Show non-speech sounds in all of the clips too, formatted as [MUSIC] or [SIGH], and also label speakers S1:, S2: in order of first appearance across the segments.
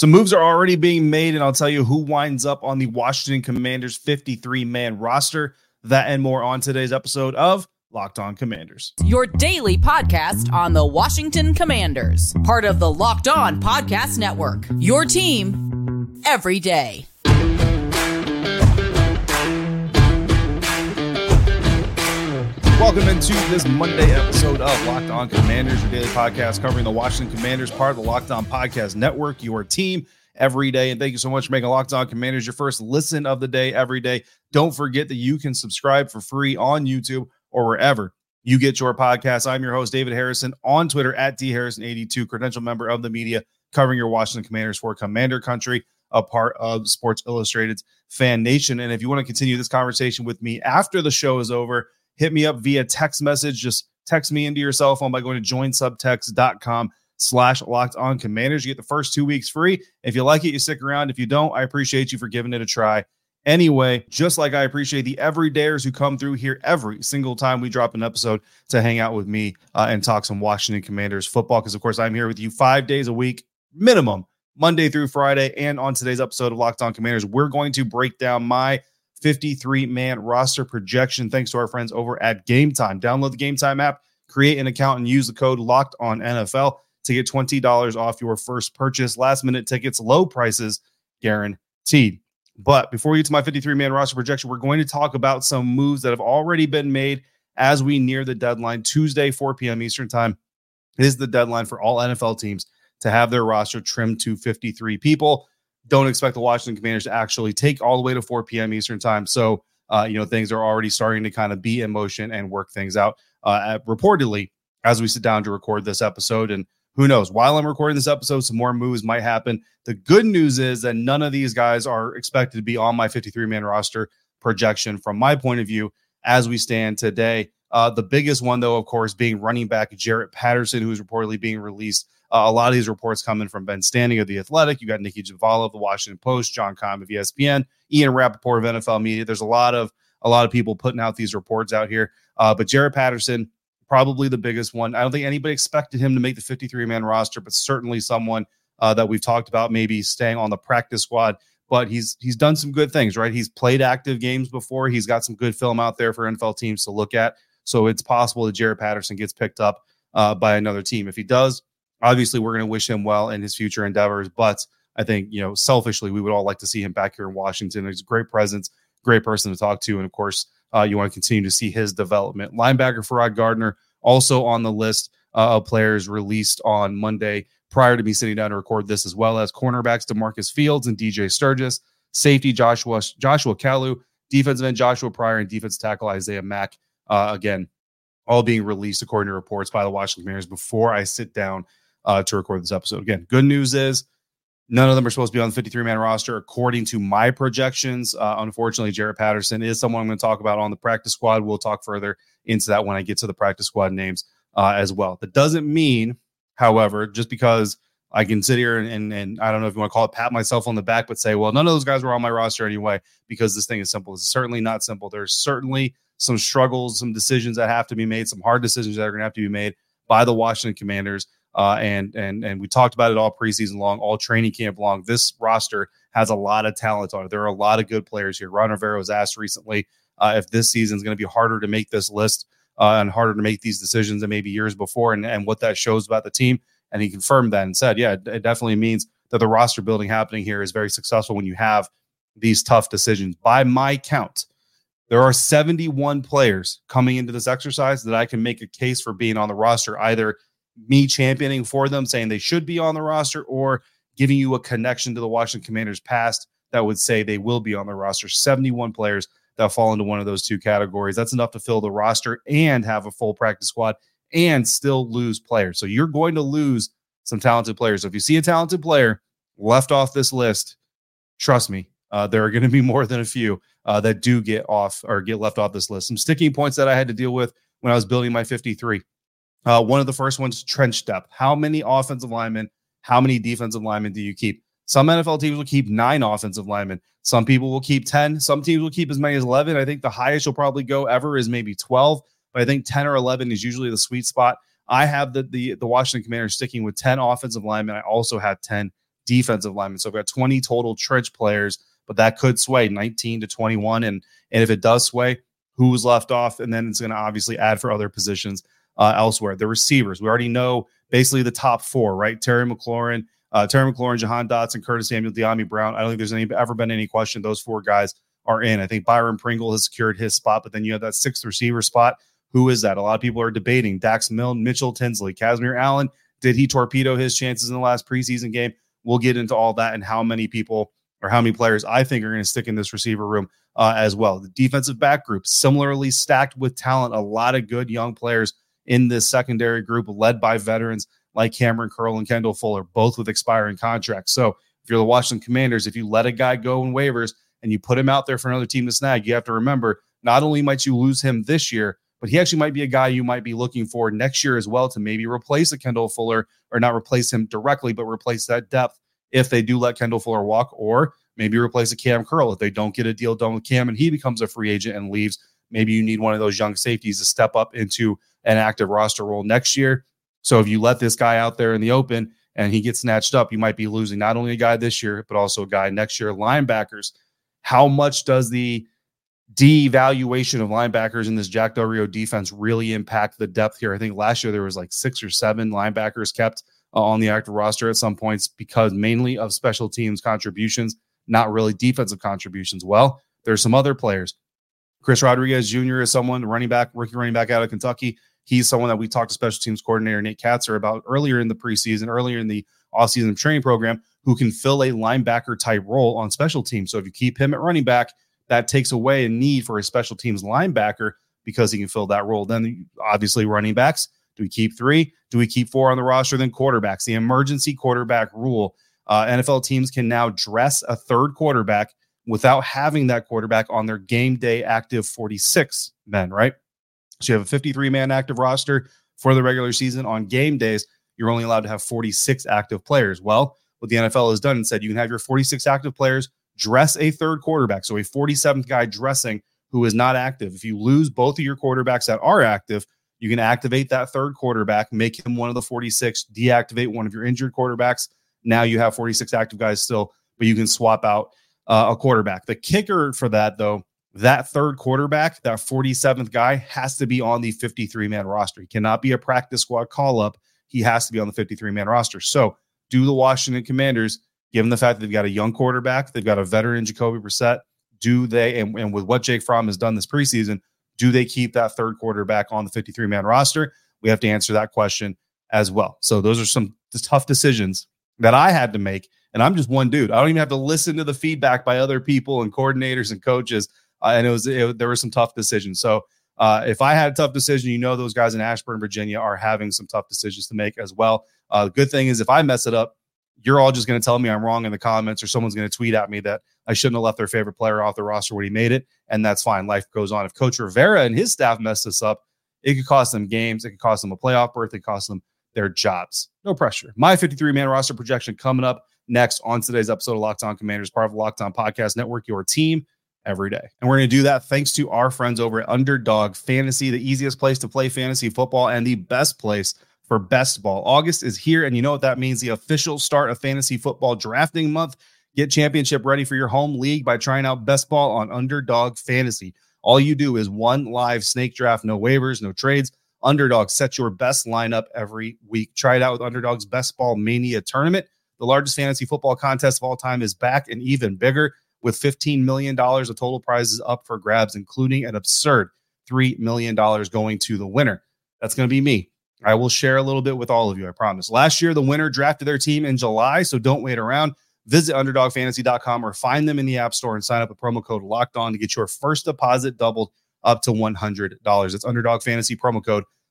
S1: Some moves are already being made, and I'll tell you who winds up on the Washington Commanders 53 man roster. That and more on today's episode of Locked On Commanders.
S2: Your daily podcast on the Washington Commanders, part of the Locked On Podcast Network. Your team every day.
S1: Welcome into this Monday episode of Locked On Commanders, your daily podcast covering the Washington Commanders, part of the Locked On Podcast Network, your team every day. And thank you so much for making Locked On Commanders your first listen of the day every day. Don't forget that you can subscribe for free on YouTube or wherever you get your podcast. I'm your host, David Harrison, on Twitter at dharrison82, credential member of the media covering your Washington Commanders for Commander Country, a part of Sports Illustrated's Fan Nation. And if you want to continue this conversation with me after the show is over, hit me up via text message. Just text me into your cell phone by going to joinsubtext.com slash locked on commanders. You get the first two weeks free. If you like it, you stick around. If you don't, I appreciate you for giving it a try. Anyway, just like I appreciate the everydayers who come through here every single time we drop an episode to hang out with me uh, and talk some Washington Commanders football. Because, of course, I'm here with you five days a week, minimum, Monday through Friday. And on today's episode of Locked On Commanders, we're going to break down my 53 man roster projection. Thanks to our friends over at Game Time. Download the Game Time app, create an account, and use the code Locked On NFL to get $20 off your first purchase. Last minute tickets, low prices guaranteed. But before we get to my 53 man roster projection, we're going to talk about some moves that have already been made as we near the deadline. Tuesday, 4 p.m. Eastern Time is the deadline for all NFL teams to have their roster trimmed to 53 people don't expect the Washington Commanders to actually take all the way to 4 p.m. Eastern time. So, uh, you know, things are already starting to kind of be in motion and work things out. Uh, reportedly, as we sit down to record this episode, and who knows, while I'm recording this episode, some more moves might happen. The good news is that none of these guys are expected to be on my 53 man roster projection from my point of view as we stand today. Uh, the biggest one, though, of course, being running back Jaret Patterson, who is reportedly being released uh, a lot of these reports coming from Ben Standig of The Athletic. You got Nicki Jhabvala of The Washington Post, John Keim of ESPN, Ian Rapoport of NFL Media. There's a lot of a lot of people putting out these reports out here. Uh, but Jaret Patterson, probably the biggest one. I don't think anybody expected him to make the 53 man roster, but certainly someone uh, that we've talked about maybe staying on the practice squad. But he's he's done some good things, right? He's played active games before. He's got some good film out there for NFL teams to look at. So it's possible that Jaret Patterson gets picked up uh, by another team. If he does, obviously we're going to wish him well in his future endeavors but i think you know selfishly we would all like to see him back here in washington. He's a great presence great person to talk to and of course uh, you want to continue to see his development. Linebacker Ferrod Gardner also on the list uh, of players released on monday prior to me sitting down to record this as well as cornerbacks demarcus fields and dj sturgis safety joshua joshua kalu defensive end joshua pryor and defense tackle isaiah mack uh, again all being released according to reports by the washington commanders before i sit down uh, to record this episode. Again, good news is none of them are supposed to be on the 53 man roster according to my projections. Uh, unfortunately, Jaret Patterson is someone I'm going to talk about on the practice squad. We'll talk further into that when I get to the practice squad names uh, as well. That doesn't mean, however, just because I can sit here and, and, and I don't know if you want to call it pat myself on the back, but say, well, none of those guys were on my roster anyway, because this thing is simple. It's certainly not simple. There's certainly some struggles, some decisions that have to be made, some hard decisions that are going to have to be made by the Washington Commanders. Uh, and and and we talked about it all preseason long, all training camp long. This roster has a lot of talent on it. There are a lot of good players here. Ron Rivera was asked recently uh, if this season is going to be harder to make this list uh, and harder to make these decisions than maybe years before, and, and what that shows about the team. And he confirmed that and said, yeah, it definitely means that the roster building happening here is very successful when you have these tough decisions. By my count, there are 71 players coming into this exercise that I can make a case for being on the roster, either me championing for them, saying they should be on the roster, or giving you a connection to the Washington Commanders past that would say they will be on the roster. 71 players that fall into one of those two categories. That's enough to fill the roster and have a full practice squad and still lose players. So you're going to lose some talented players. So if you see a talented player left off this list, trust me, uh, there are going to be [LAUGHS] more than a few uh, that do get off or get left off this list. Some sticking points that I had to deal with when I was building my 53. Uh, one of the first ones, trench depth. How many offensive linemen, how many defensive linemen do you keep? Some NFL teams will keep nine offensive linemen. Some people will keep 10. Some teams will keep as many as 11. I think the highest you'll probably go ever is maybe 12, but I think 10 or 11 is usually the sweet spot. I have the the, the Washington Commanders sticking with 10 offensive linemen. I also have 10 defensive linemen. So I've got 20 total trench players, but that could sway 19 to 21. And, and if it does sway, who's left off? And then it's going to obviously add for other positions uh, elsewhere. The receivers, we already know basically the top four, right? Terry McLaurin, uh, Terry McLaurin, Jahan Dotson, Curtis Samuel, Dyami Brown. I don't think there's any ever been any question. Those four guys are in. I think Byron Pringle has secured his spot, but then you have that sixth receiver spot. Who is that? A lot of people are debating Dax Milne, Mitchell Tinsley, Kazmeir Allen. Did he torpedo his chances in the last preseason game? We'll get into all that and how many people or how many players I think are going to stick in this receiver room uh, as well. The defensive back group similarly stacked with talent. A lot of good young players in this secondary group, led by veterans like Kamren Curl and Kendall Fuller, both with expiring contracts. So if you're the Washington Commanders, if you let a guy go in waivers and you put him out there for another team to snag, you have to remember not only might you lose him this year, but he actually might be a guy you might be looking for next year as well to maybe replace a Kendall Fuller or not replace him directly, but replace that depth if they do let Kendall Fuller walk, or maybe replace a Cam Curl if they don't get a deal done with Cam and he becomes a free agent and leaves. Maybe you need one of those young safeties to step up into an active roster role next year. So if you let this guy out there in the open and he gets snatched up, you might be losing not only a guy this year, but also a guy next year. Linebackers, how much does the devaluation of linebackers in this Jack Del Rio defense really impact the depth here? I think last year there was like six or seven linebackers kept uh, on the active roster at some points because mainly of special teams contributions, not really defensive contributions. Well, there's some other players. Chris Rodriguez Jr. is someone running back, rookie running back out of Kentucky. He's someone that we talked to special teams coordinator Nate Kaczor about earlier in the preseason, earlier in the offseason training program, who can fill a linebacker type role on special teams. So if you keep him at running back, that takes away a need for a special teams linebacker because he can fill that role. Then obviously running backs. Do we keep three? Do we keep four on the roster? Then quarterbacks. The emergency quarterback rule. Uh, NFL teams can now dress a third quarterback without having that quarterback on their game day active 46 men, right? So you have a 53 man active roster for the regular season. On game days, you're only allowed to have 46 active players. Well, what the NFL has done and said you can have your 46 active players dress a third quarterback. So a 47th guy dressing who is not active. If you lose both of your quarterbacks that are active, you can activate that third quarterback, make him one of the 46, deactivate one of your injured quarterbacks. Now you have 46 active guys still, but you can swap out uh, a quarterback. The kicker for that, though, that third quarterback, that 47th guy, has to be on the 53 man roster. He cannot be a practice squad call up. He has to be on the 53 man roster. So, do the Washington Commanders, given the fact that they've got a young quarterback, they've got a veteran Jacoby Brissett, do they, and, and with what Jake Fromm has done this preseason, do they keep that third quarterback on the 53 man roster? We have to answer that question as well. So, those are some tough decisions that I had to make. And I'm just one dude. I don't even have to listen to the feedback by other people and coordinators and coaches uh, and it was it, there were some tough decisions. So uh, if I had a tough decision, you know those guys in Ashburn, Virginia, are having some tough decisions to make as well. Uh, the good thing is if I mess it up, you're all just going to tell me I'm wrong in the comments, or someone's going to tweet at me that I shouldn't have left their favorite player off the roster when he made it, and that's fine. Life goes on. If Coach Rivera and his staff mess this up, it could cost them games. It could cost them a playoff berth. It could cost them their jobs. No pressure. My 53 man roster projection coming up next on today's episode of Locked On Commanders, part of the Locked On Podcast Network, your team every day. And we're going to do that thanks to our friends over at Underdog Fantasy, the easiest place to play fantasy football and the best place for best ball. August is here, and you know what that means the official start of fantasy football drafting month. Get championship ready for your home league by trying out best ball on Underdog Fantasy. All you do is one live snake draft, no waivers, no trades. Underdog sets your best lineup every week. Try it out with Underdog's Best Ball Mania tournament. The largest fantasy football contest of all time is back and even bigger with $15 million of total prizes up for grabs, including an absurd $3 million going to the winner. That's going to be me. I will share a little bit with all of you, I promise. Last year, the winner drafted their team in July, so don't wait around. Visit underdogfantasy.com or find them in the App Store and sign up with promo code locked on to get your first deposit doubled up to $100. It's underdog fantasy promo code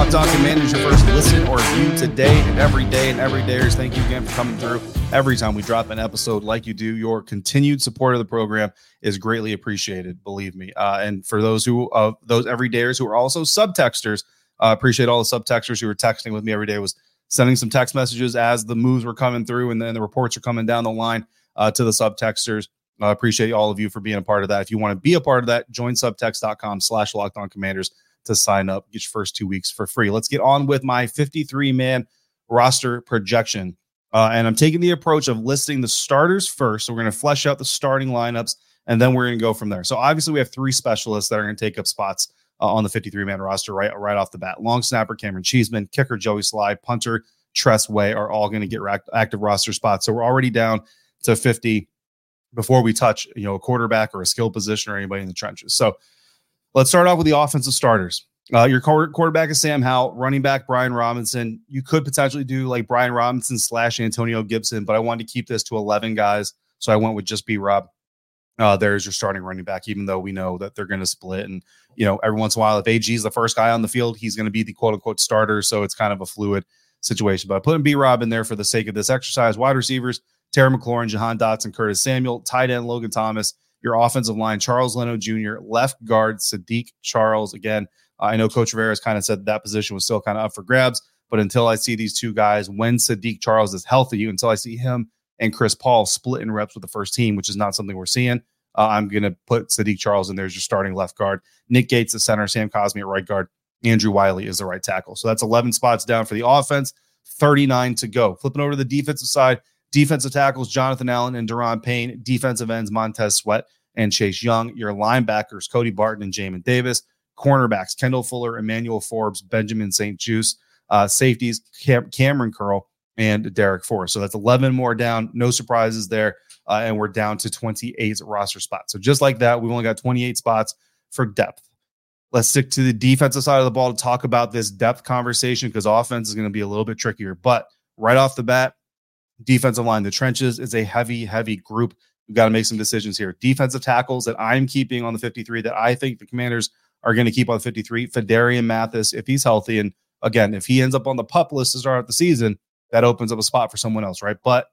S1: Locked On Commanders your first listen or view today and every day. And every dayers, thank you again for coming through. Every time we drop an episode like you do, your continued support of the program is greatly appreciated. Believe me. Uh, and for those who of uh, those everydayers who are also subtexters, uh, appreciate all the subtexters who were texting with me every day. Was sending some text messages as the moves were coming through and then the reports are coming down the line uh, to the subtexters. I appreciate all of you for being a part of that. If you want to be a part of that, join subtext.com slash locked on commanders to sign up. Get your first two weeks for free. Let's get on with my 53 man roster projection. Uh, and I'm taking the approach of listing the starters first. So we're going to flesh out the starting lineups and then we're going to go from there. So obviously, we have three specialists that are going to take up spots uh, on the 53 man roster right, right off the bat. Long snapper Camaron Cheeseman, kicker Joey Slye, punter Tress Way are all going to get active roster spots. So we're already down to 50 before we touch, you know, a quarterback or a skill position or anybody in the trenches. So let's start off with the offensive starters. Uh, your quarterback is Sam Howell, running back Brian Robinson. You could potentially do like Brian Robinson slash Antonio Gibson, but I wanted to keep this to 11 guys. So I went with just B Rob. Uh, there's your starting running back, even though we know that they're going to split. And, you know, every once in a while, if AG is the first guy on the field, he's going to be the quote unquote starter. So it's kind of a fluid situation. But I put B Rob in there for the sake of this exercise. Wide receivers, Terry McLaurin, Jahan Dotson, Curtis Samuel, tight end Logan Thomas, your offensive line, Charles Leno Jr., left guard Saahdiq Charles. Again, I know Coach Rivera has kind of said that position was still kind of up for grabs, but until I see these two guys, when Saahdiq Charles is healthy, you until I see him and Chris Paul split in reps with the first team, which is not something we're seeing, uh, I'm going to put Saahdiq Charles in there as your starting left guard. Nick Gates, the center, Sam Cosmi at right guard, Andrew Wylie is the right tackle. So that's 11 spots down for the offense, 39 to go. Flipping over to the defensive side, Defensive tackles, Jonathan Allen and Daron Payne. Defensive ends, Montez Sweat and Chase Young. Your linebackers, Cody Barton and Jamin Davis. Cornerbacks, Kendall Fuller, Emmanuel Forbes, Benjamin St. Juste. Uh, safeties, Cam- Cameron Curl and Darrick Forrest. So that's 11 more down. No surprises there. Uh, and we're down to 28 roster spots. So just like that, we've only got 28 spots for depth. Let's stick to the defensive side of the ball to talk about this depth conversation because offense is going to be a little bit trickier. But right off the bat, defensive line. The trenches is a heavy, heavy group. We've got to make some decisions here. Defensive tackles that I'm keeping on the 53 that I think the commanders are going to keep on 53. Phidarian Mathis, if he's healthy. And again, if he ends up on the pup list to start the season, that opens up a spot for someone else, right? But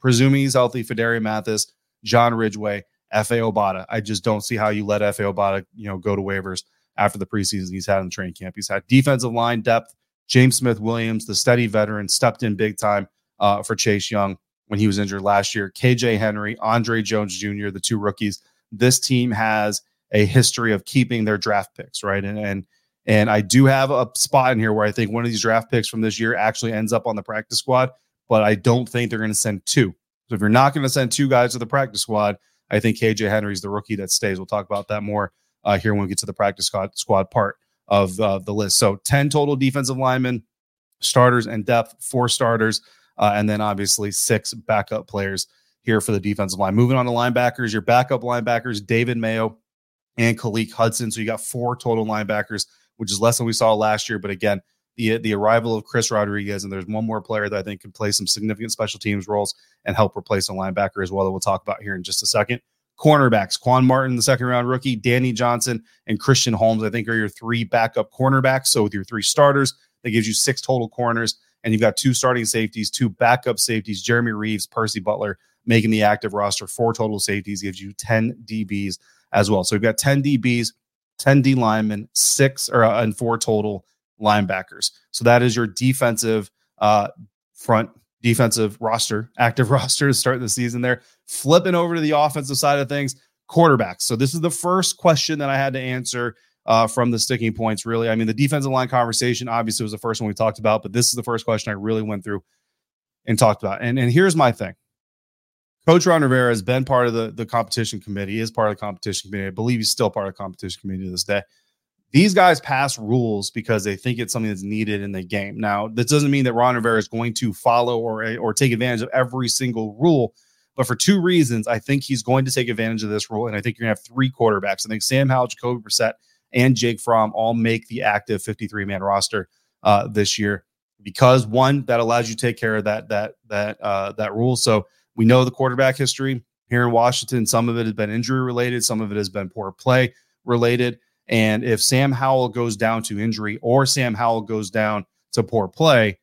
S1: presuming he's healthy, Phidarian Mathis, John Ridgeway, Efe Obada. I just don't see how you let Efe Obada, you know, go to waivers after the preseason he's had in training camp. He's had defensive line depth. James Smith Williams, the steady veteran, stepped in big time uh, for Chase Young when he was injured last year. KJ Henry, Andre Jones Jr., the two rookies. This team has a history of keeping their draft picks, right? And and and I do have a spot in here where I think one of these draft picks from this year actually ends up on the practice squad, but I don't think they're going to send two. So if you're not going to send two guys to the practice squad, I think KJ Henry's the rookie that stays. We'll talk about that more uh, here when we get to the practice squad, squad part of uh, the list. So 10 total defensive linemen, starters and depth, four starters uh, and then obviously six backup players here for the defensive line. Moving on to linebackers, your backup linebackers, David Mayo and Khaleke Hudson. So you got four total linebackers, which is less than we saw last year. But again, the the arrival of Chris Rodriguez, and there's one more player that I think can play some significant special teams roles and help replace a linebacker as well that we'll talk about here in just a second. Cornerbacks, Quan Martin, the second round rookie, Danny Johnson, and Christian Holmes, I think are your three backup cornerbacks. So with your three starters, that gives you six total corners and you've got two starting safeties, two backup safeties, Jeremy Reaves, Percy Butler making the active roster. Four total safeties gives you 10 DBs as well. So we've got 10 DBs, 10 D linemen, six or uh, and four total linebackers. So that is your defensive uh, front defensive roster, [LAUGHS] active roster to start the season there. Flipping over to the offensive side of things, quarterbacks. So this is the first question that I had to answer uh, from the sticking points, really. I mean, the defensive line conversation obviously was the first one we talked about, but this is the first question I really went through and talked about. And, and here's my thing Coach Ron Rivera has been part of the, the competition committee, is part of the competition committee. I believe he's still part of the competition committee to this day. These guys pass rules because they think it's something that's needed in the game. Now, this doesn't mean that Ron Rivera is going to follow or or take advantage of every single rule, but for two reasons, I think he's going to take advantage of this rule, and I think you're gonna have three quarterbacks. I think Sam Howell, Jacoby Brissett, and Jake Fromm all make the active 53 man roster uh, this year because one that allows you to take care of that that that uh, that rule. So we know the quarterback history here in Washington. Some of it has been injury related, some of it has been poor play related. And if Sam Howell goes down to injury or Sam Howell goes down to poor play,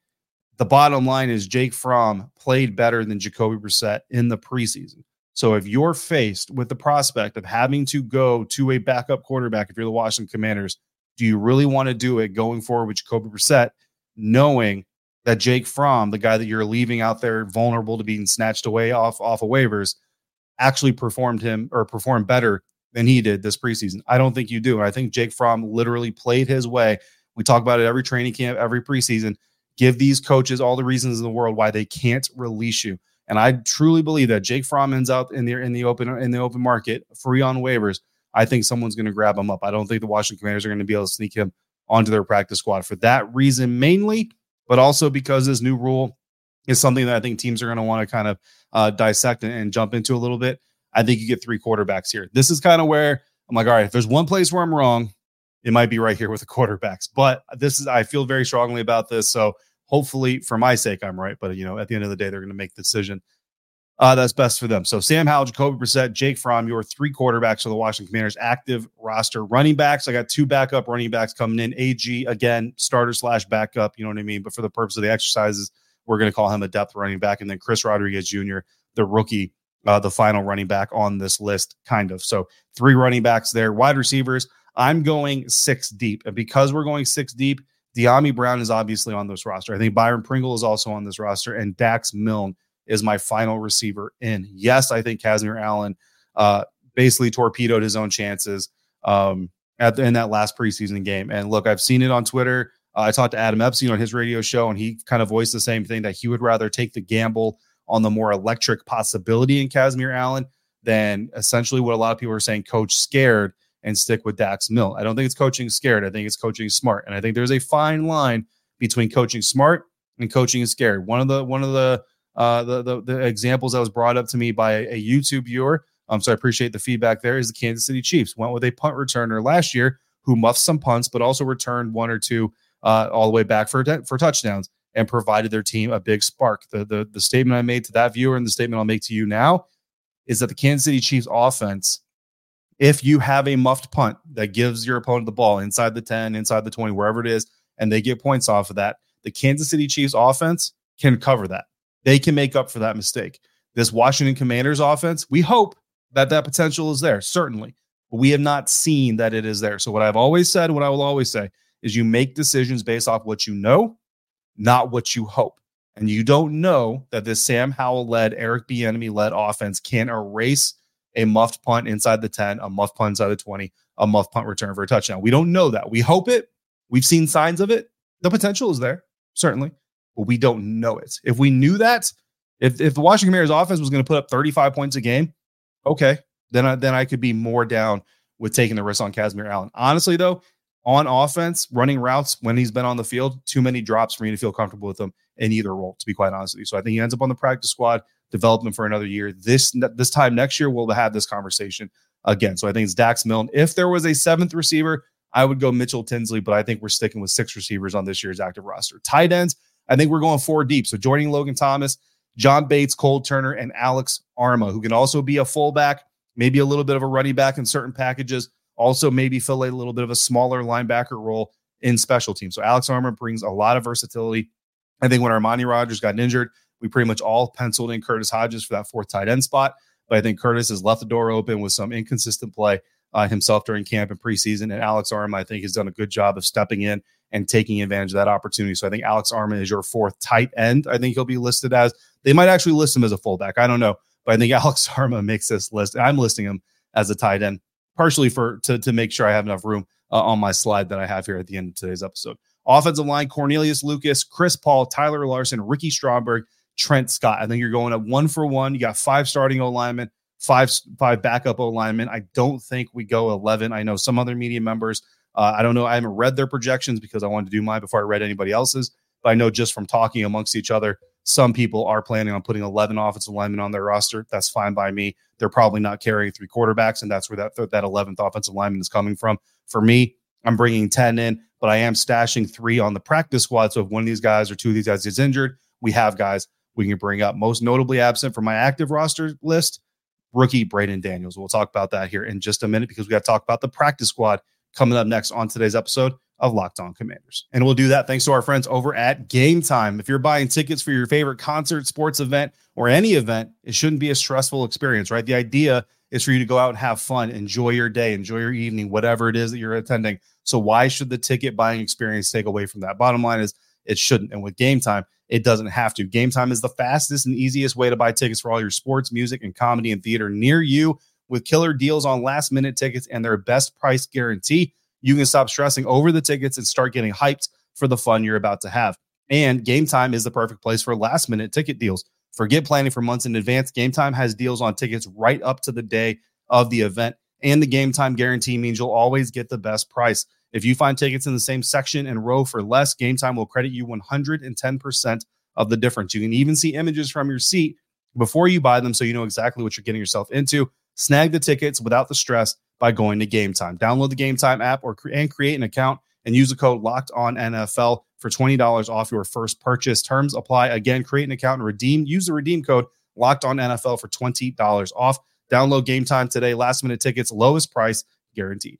S1: the bottom line is Jake Fromm played better than Jacoby Brissett in the preseason. So if you're faced with the prospect of having to go to a backup quarterback, if you're the Washington Commanders, do you really want to do it going forward with Jacoby Brissett, knowing that Jake Fromm, the guy that you're leaving out there vulnerable to being snatched away off off of waivers, actually performed him or performed better than he did this preseason. I don't think you do. I think Jake Fromm literally played his way. We talk about it every training camp, every preseason. Give these coaches all the reasons in the world why they can't release you. And I truly believe that Jake Fromm ends out in the in the open in the open market, free on waivers. I think someone's going to grab him up. I don't think the Washington Commanders are going to be able to sneak him onto their practice squad for that reason mainly, but also because this new rule is something that I think teams are going to want to kind of uh, dissect and, and jump into a little bit. I think you get three quarterbacks here. This is kind of where I'm like, all right, if there's one place where I'm wrong, it might be right here with the quarterbacks. But this is, I feel very strongly about this. So hopefully, for my sake, I'm right. But, you know, at the end of the day, they're going to make the decision uh, that's best for them. So Sam Howell, Jacoby Brissett, Jake Fromm, your three quarterbacks for the Washington Commanders active roster. Running backs, I got two backup running backs coming in. AG again, starter slash backup. You know what I mean. But for the purpose of the exercises, we're going to call him a depth running back, and then Chris Rodriguez Jr., the rookie, uh, the final running back on this list, kind of. So three running backs there. Wide receivers, I'm going six deep, and because we're going six deep, Dyami Brown is obviously on this roster. I think Byron Pringle is also on this roster, and Dax Milne is my final receiver in. Yes, I think Kazmeir Allen uh, basically torpedoed his own chances um, at the, in that last preseason game. And look, I've seen it on Twitter. Uh, I talked to Adam Epstein on his radio show, and he kind of voiced the same thing that he would rather take the gamble on the more electric possibility in Kazmeir Allen than essentially what a lot of people are saying, coach scared and stick with Dax Milne. I don't think it's coaching scared. I think it's coaching smart. And I think there's a fine line between coaching smart and coaching scared. One of the one of the uh, the, the, the examples that was brought up to me by a YouTube viewer. Um, so I appreciate the feedback there. Is the Kansas City Chiefs went with a punt returner last year who muffed some punts, but also returned one or two uh, all the way back for for touchdowns and provided their team a big spark. The, the the statement I made to that viewer and the statement I'll make to you now is that the Kansas City Chiefs offense, if you have a muffed punt that gives your opponent the ball inside the 10, inside the 20, wherever it is, and they get points off of that, the Kansas City Chiefs offense can cover that. They can make up for that mistake. This Washington Commanders offense, we hope that that potential is there, certainly, but we have not seen that it is there. So, what I've always said, what I will always say, is you make decisions based off what you know, not what you hope. And you don't know that this Sam Howell led, Eric Bieniemy led offense can erase a muffed punt inside the 10, a muffed punt inside the 20, a muffed punt return for a touchdown. We don't know that. We hope it. We've seen signs of it. The potential is there, certainly but we don't know it. If we knew that, if, if the Washington Commanders offense was going to put up 35 points a game, okay, then I, then I could be more down with taking the risk on Kazmeir Allen. Honestly, though, on offense, running routes when he's been on the field, too many drops for me to feel comfortable with him in either role, to be quite honest with you. So I think he ends up on the practice squad, develop him for another year. This this time next year, we'll have this conversation again. So I think it's Dax Milne. If there was a seventh receiver, I would go Mitchell Tinsley, but I think we're sticking with six receivers on this year's active roster. Tight ends, I think we're going four deep. So joining Logan Thomas, John Bates, Cole Turner, and Alex Armah, who can also be a fullback, maybe a little bit of a running back in certain packages. Also, maybe fill a little bit of a smaller linebacker role in special teams. So Alex Armah brings a lot of versatility. I think when Armani Rogers got injured, we pretty much all penciled in Curtis Hodges for that fourth tight end spot. But I think Curtis has left the door open with some inconsistent play uh, himself during camp and preseason. And Alex Armah, I think, has done a good job of stepping in and taking advantage of that opportunity. So I think Alex Armah is your fourth tight end. I think he'll be listed as they might actually list him as a fullback. I don't know, but I think [LAUGHS] Alex Armah makes this list. I'm listing him as a tight end, partially for to, to make sure I have enough room uh, on my slide that I have here at the end of today's episode. Offensive line: Cornelius Lucas, Chris Paul, Tyler Larsen, Ricky Stromberg, Trent Scott. I think you're going at one for one. You got five starting O five five backup O. I don't think we go 11. I know some other media members. Uh, I don't know. I haven't read their projections because I wanted to do mine before I read anybody else's. But I know just from talking amongst each other, some people are planning on putting 11 offensive linemen on their roster. That's fine by me. They're probably not carrying three quarterbacks, and that's where that that 11th offensive lineman is coming from. For me, I'm bringing 10 in, but I am stashing three on the practice squad. So if one of these guys or two of these guys is injured, we have guys we can bring up. Most notably absent from my active roster list, rookie Braeden Daniels. We'll talk about that here in just a minute because we got to talk about the practice squad coming up next on today's episode of Locked On Commanders. And we'll do that thanks to our friends over at Game Time. If you're buying tickets for your favorite concert, sports event, or any event, it shouldn't be a stressful experience, right? The idea is for you to go out and have fun, enjoy your day, enjoy your evening, whatever it is that you're attending. So why should the ticket buying experience take away from that? Bottom line is it shouldn't. And with Game Time, it doesn't have to. Game Time is the fastest and easiest way to buy tickets for all your sports, music, and comedy and theater near you with killer deals on last minute tickets and their best price guarantee. You can stop stressing over the tickets and start getting hyped for the fun you're about to have. And Game Time is the perfect place for last minute ticket deals. Forget planning for months in advance. Game Time has deals on tickets right up to the day of the event. And the game time guarantee means you'll always get the best price. If you find tickets in the same section and row for less, Game Time will credit you 110% of the difference. You can even see images from your seat before you buy them so you know exactly what you're getting yourself into. Snag the tickets without the stress by going to Game Time. Download the Game Time app or and create an account and use the code Locked On NFL for twenty dollars off your first purchase. Terms apply. Again, create an account and redeem. Use the redeem code Locked On NFL for twenty dollars off. Download Game Time today. Last minute tickets, lowest price guaranteed.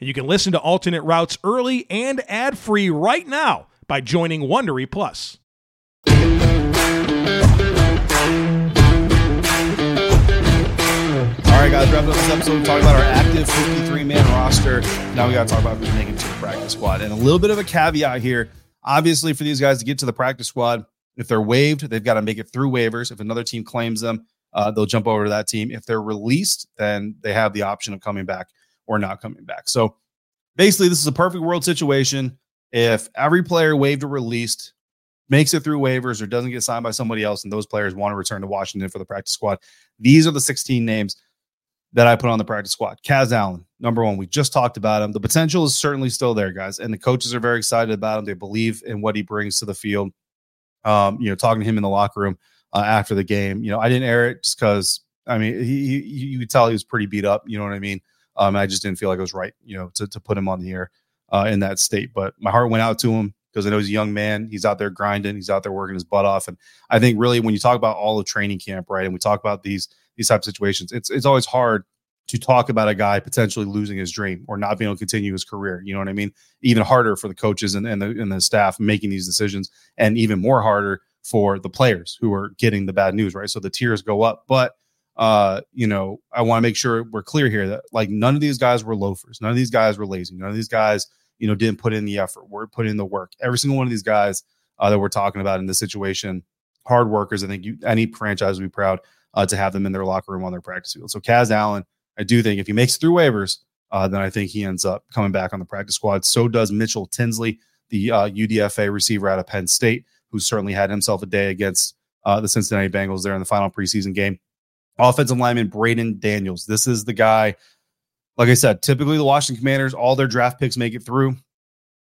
S3: and you can listen to Alternate Routes early and ad-free right now by joining Wondery Plus.
S1: All right, guys, wrapping up this episode, we talking about our active 53 man roster. Now we got to talk about who's making it to the practice squad. And a little bit of a caveat here. Obviously, for these guys to get to the practice squad, if they're waived, they've got to make it through waivers. If another team claims them, uh, they'll jump over to that team. If they're released, then they have the option of coming back or not coming back. So basically, this is a perfect world situation. If every player waived or released makes it through waivers or doesn't get signed by somebody else, and those players want to return to Washington for the practice squad, these are the 16 names that I put on the practice squad. Kaz Allen, number one. We just talked about him. The potential is certainly still there, guys, and the coaches are very excited about him. They believe in what he brings to the field. Um, you know, talking to him in the locker room uh, after the game. You know, I didn't air it just because I mean, he, he, you could tell he was pretty beat up. You know what I mean? Um, I just didn't feel like it was right, you know, to to put him on the air uh, in that state. But my heart went out to him because I know he's a young man. He's out there grinding. He's out there working his butt off. And I think really when you talk about all of training camp, right, and we talk about these these type of situations, it's it's always hard to talk about a guy potentially losing his dream or not being able to continue his career. You know what I mean? Even harder for the coaches and, and, the, and the staff making these decisions, and even more harder for the players who are getting the bad news, right? So the tiers go up. But, uh, you know, I want to make sure we're clear here that like none of these guys were loafers. None of these guys were lazy. None of these guys, you know, didn't put in the effort, were put in the work. Every single one of these guys uh, that we're talking about in this situation, hard workers. I think you, any franchise would be proud uh, to have them in their locker room on their practice field. So Kaz Allen, I do think if he makes through waivers, uh, then I think he ends up coming back on the practice squad. So does Mitchell Tinsley, the uh, UDFA receiver out of Penn State, who certainly had himself a day against uh, the Cincinnati Bengals there in the final preseason game. Offensive lineman Braeden Daniels. This is the guy. Like I said, typically the Washington Commanders, all their draft picks make it through.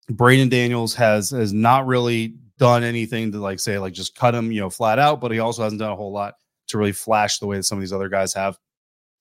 S1: Braeden Daniels has has not really done anything to like say like just cut him, you know, flat out, but he also hasn't done a whole lot to really flash the way that some of these other guys have.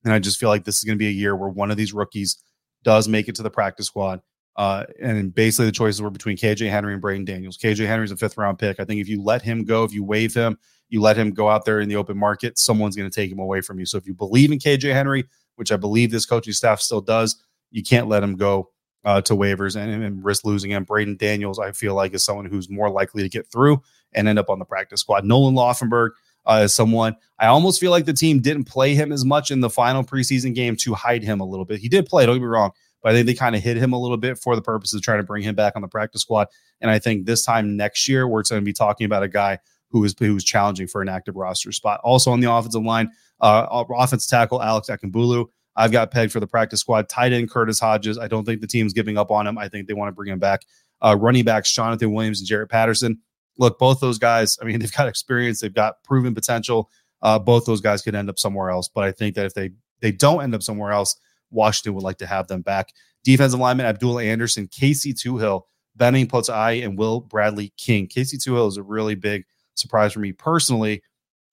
S1: And I just feel like this is going to be a year where one of these rookies does make it to the practice squad. Uh, and basically the choices were between KJ Henry and Braeden Daniels. KJ Henry's a fifth round pick. I think if you let him go, if you waive him, you let him go out there in the open market, someone's going to take him away from you. So if you believe in KJ Henry, which I believe this coaching staff still does, you can't let him go uh, to waivers and, and, risk losing him. Braeden Daniels, I feel like, is someone who's more likely to get through and end up on the practice squad. Nolan Laufenberg uh, is someone I almost feel like the team didn't play him as much in the final preseason game to hide him a little bit. He did play, don't get me wrong, but I think they kind of hit him a little bit for the purpose of trying to bring him back on the practice squad. And I think this time next year, we're going to be talking about a guy who is who is challenging for an active roster spot. Also on the offensive line, uh, offense tackle Alex Akingbulu. I've got pegged for the practice squad. Tight end Curtis Hodges. I don't think the team's giving up on him. I think they want to bring him back. Uh, running backs Jonathan Williams and Jaret Patterson. Look, both those guys. I mean, [LAUGHS] they've got experience. They've got proven potential. Uh, both those guys could end up somewhere else. But I think that if they they don't end up somewhere else, Washington would like to have them back. Defensive lineman Abdullah Anderson, Casey Toohill, Benning Potoa'e, and Will Bradley King. Casey Toohill is a really big surprise for me personally.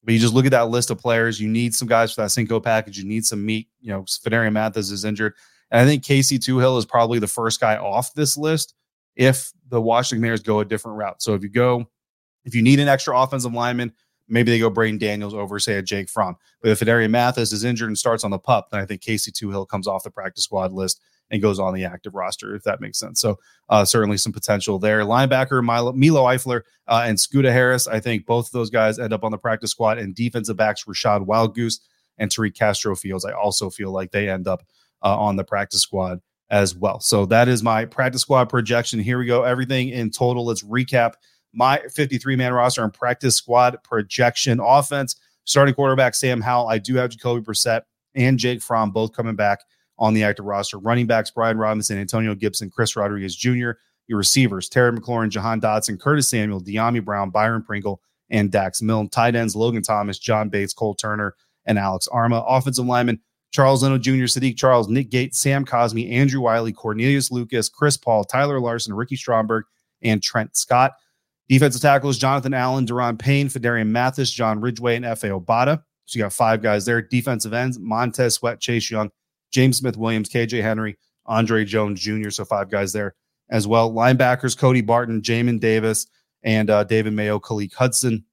S1: But you just look at that list of players. You need some guys for that Cinco package. You need some meat. You know, Phidarian Mathis is injured. And I think Casey Toohill is probably the first guy off this list if the Washington Commanders go a different route. So if you go, if you need an extra offensive lineman, maybe they go Braeden Daniels over, say, a Jake Fromm. But if Phidarian Mathis is injured and starts on the pup, then I think Casey Toohill comes off the practice squad list and goes on the active roster, if that makes sense. So uh, certainly some potential there. Linebacker Milo, Milo Eifler uh, and Scooter Harris. I think both of those guys end up on the practice squad. And defensive backs Rashad Wildgoose and Tariq Castro Fields. I also feel like they end up uh, on the practice squad as well. So that is my practice squad projection. Here we go. Everything in total. Let's recap my 53 man roster and practice squad projection offense. Starting quarterback Sam Howell. I do have Jacoby Brissett and Jake Fromm both coming back on the active roster. Running backs, Brian Robinson, Antonio Gibson, Chris Rodriguez Jr. Your receivers, Terry McLaurin, Jahan Dotson, Curtis Samuel, Dyami Brown, Byron Pringle, and Dax Milne. Tight ends, Logan Thomas, John Bates, Cole Turner, and Alex Armah. Offensive linemen, Charles Leno Jr., Saahdiq Charles, Nick Gates, Sam Cosmi, Andrew Wylie, Cornelius Lucas, Chris Paul, Tyler Larsen, Ricky Stromberg, and Trent Scott. Defensive tackles, Jonathan Allen, Daron Payne, Phidarian Mathis, John Ridgeway, and Efe Obada. So you got five guys there. Defensive ends, Montez Sweat, Chase Young, James Smith Williams, KJ Henry, Andre Jones Jr. So five guys there as well. Linebackers Cody Barton, Jamin Davis, and uh, David Mayo, Khaleke Hudson.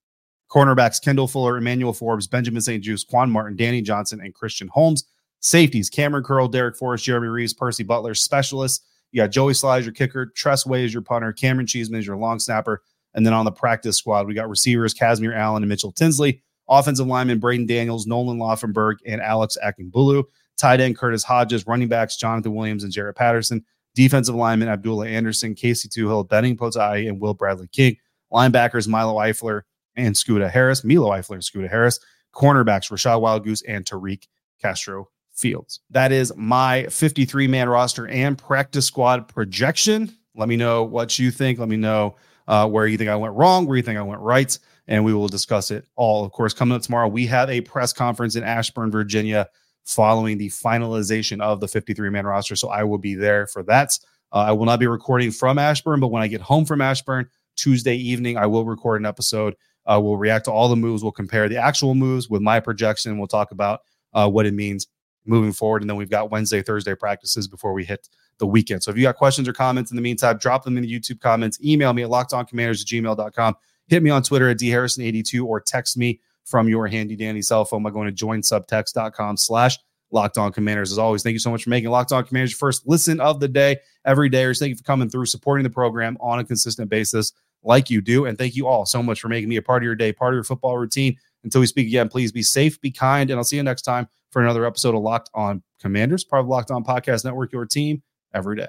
S1: Cornerbacks Kendall Fuller, Emmanuel Forbes, Benjamin St. Juste, Quan Martin, Danny Johnson, and Christian Holmes. Safeties Cameron Curl, Darrick Forrest, Jeremy Reaves, Percy Butler. Specialists you got Joey Slye, your kicker, Tress Way is your punter, Camaron Cheeseman is your long snapper. And then on the practice squad, we got receivers Kazmeir Allen and Mitchell Tinsley, offensive lineman Braeden Daniels, Nolan Laufenberg, and Alex Akingbulu tight end Curtis Hodges, running backs Jonathan Williams and Jaret Patterson, defensive lineman Abdullah Anderson, Casey Toohill, Benning Potoa'e, and Will Bradley King, linebackers Milo Eifler and Scooter Harris, Milo Eifler and Scooter Harris, cornerbacks Rashad Wildgoose and Tariq Castro Fields. That is my 53 man roster and practice squad projection. Let me know what you think. Let me know uh, where you think I went wrong, where you think I went right, and we will discuss it all. Of course, coming up tomorrow, we have a press conference in Ashburn, Virginia following the finalization of the 53 man roster. So I will be there for that. Uh, I will not be recording from Ashburn, but when I get home from Ashburn Tuesday evening, I will record an episode. Uh, we'll react to all the moves. We'll compare the actual moves with my projection. We'll talk about uh, what it means moving forward. And then we've got Wednesday, Thursday practices before we hit the weekend. So if you got questions or comments in the meantime, drop them in the YouTube comments. Email me at lockedoncommanders at gmail.com. Hit me on Twitter at dharrison82 or text me from your handy dandy cell phone by going to joinsubtext.com slash locked on commanders. As always, thank you so much for making locked on commanders your first listen of the day every day. Or thank you for coming through, supporting the program on a consistent basis like you do. And thank you all so much for making me a part of your day, part of your football routine. Until we speak again, please be safe, be kind, and I'll see you next time for another episode of Locked On Commanders, part of Locked On Podcast Network, your team every day.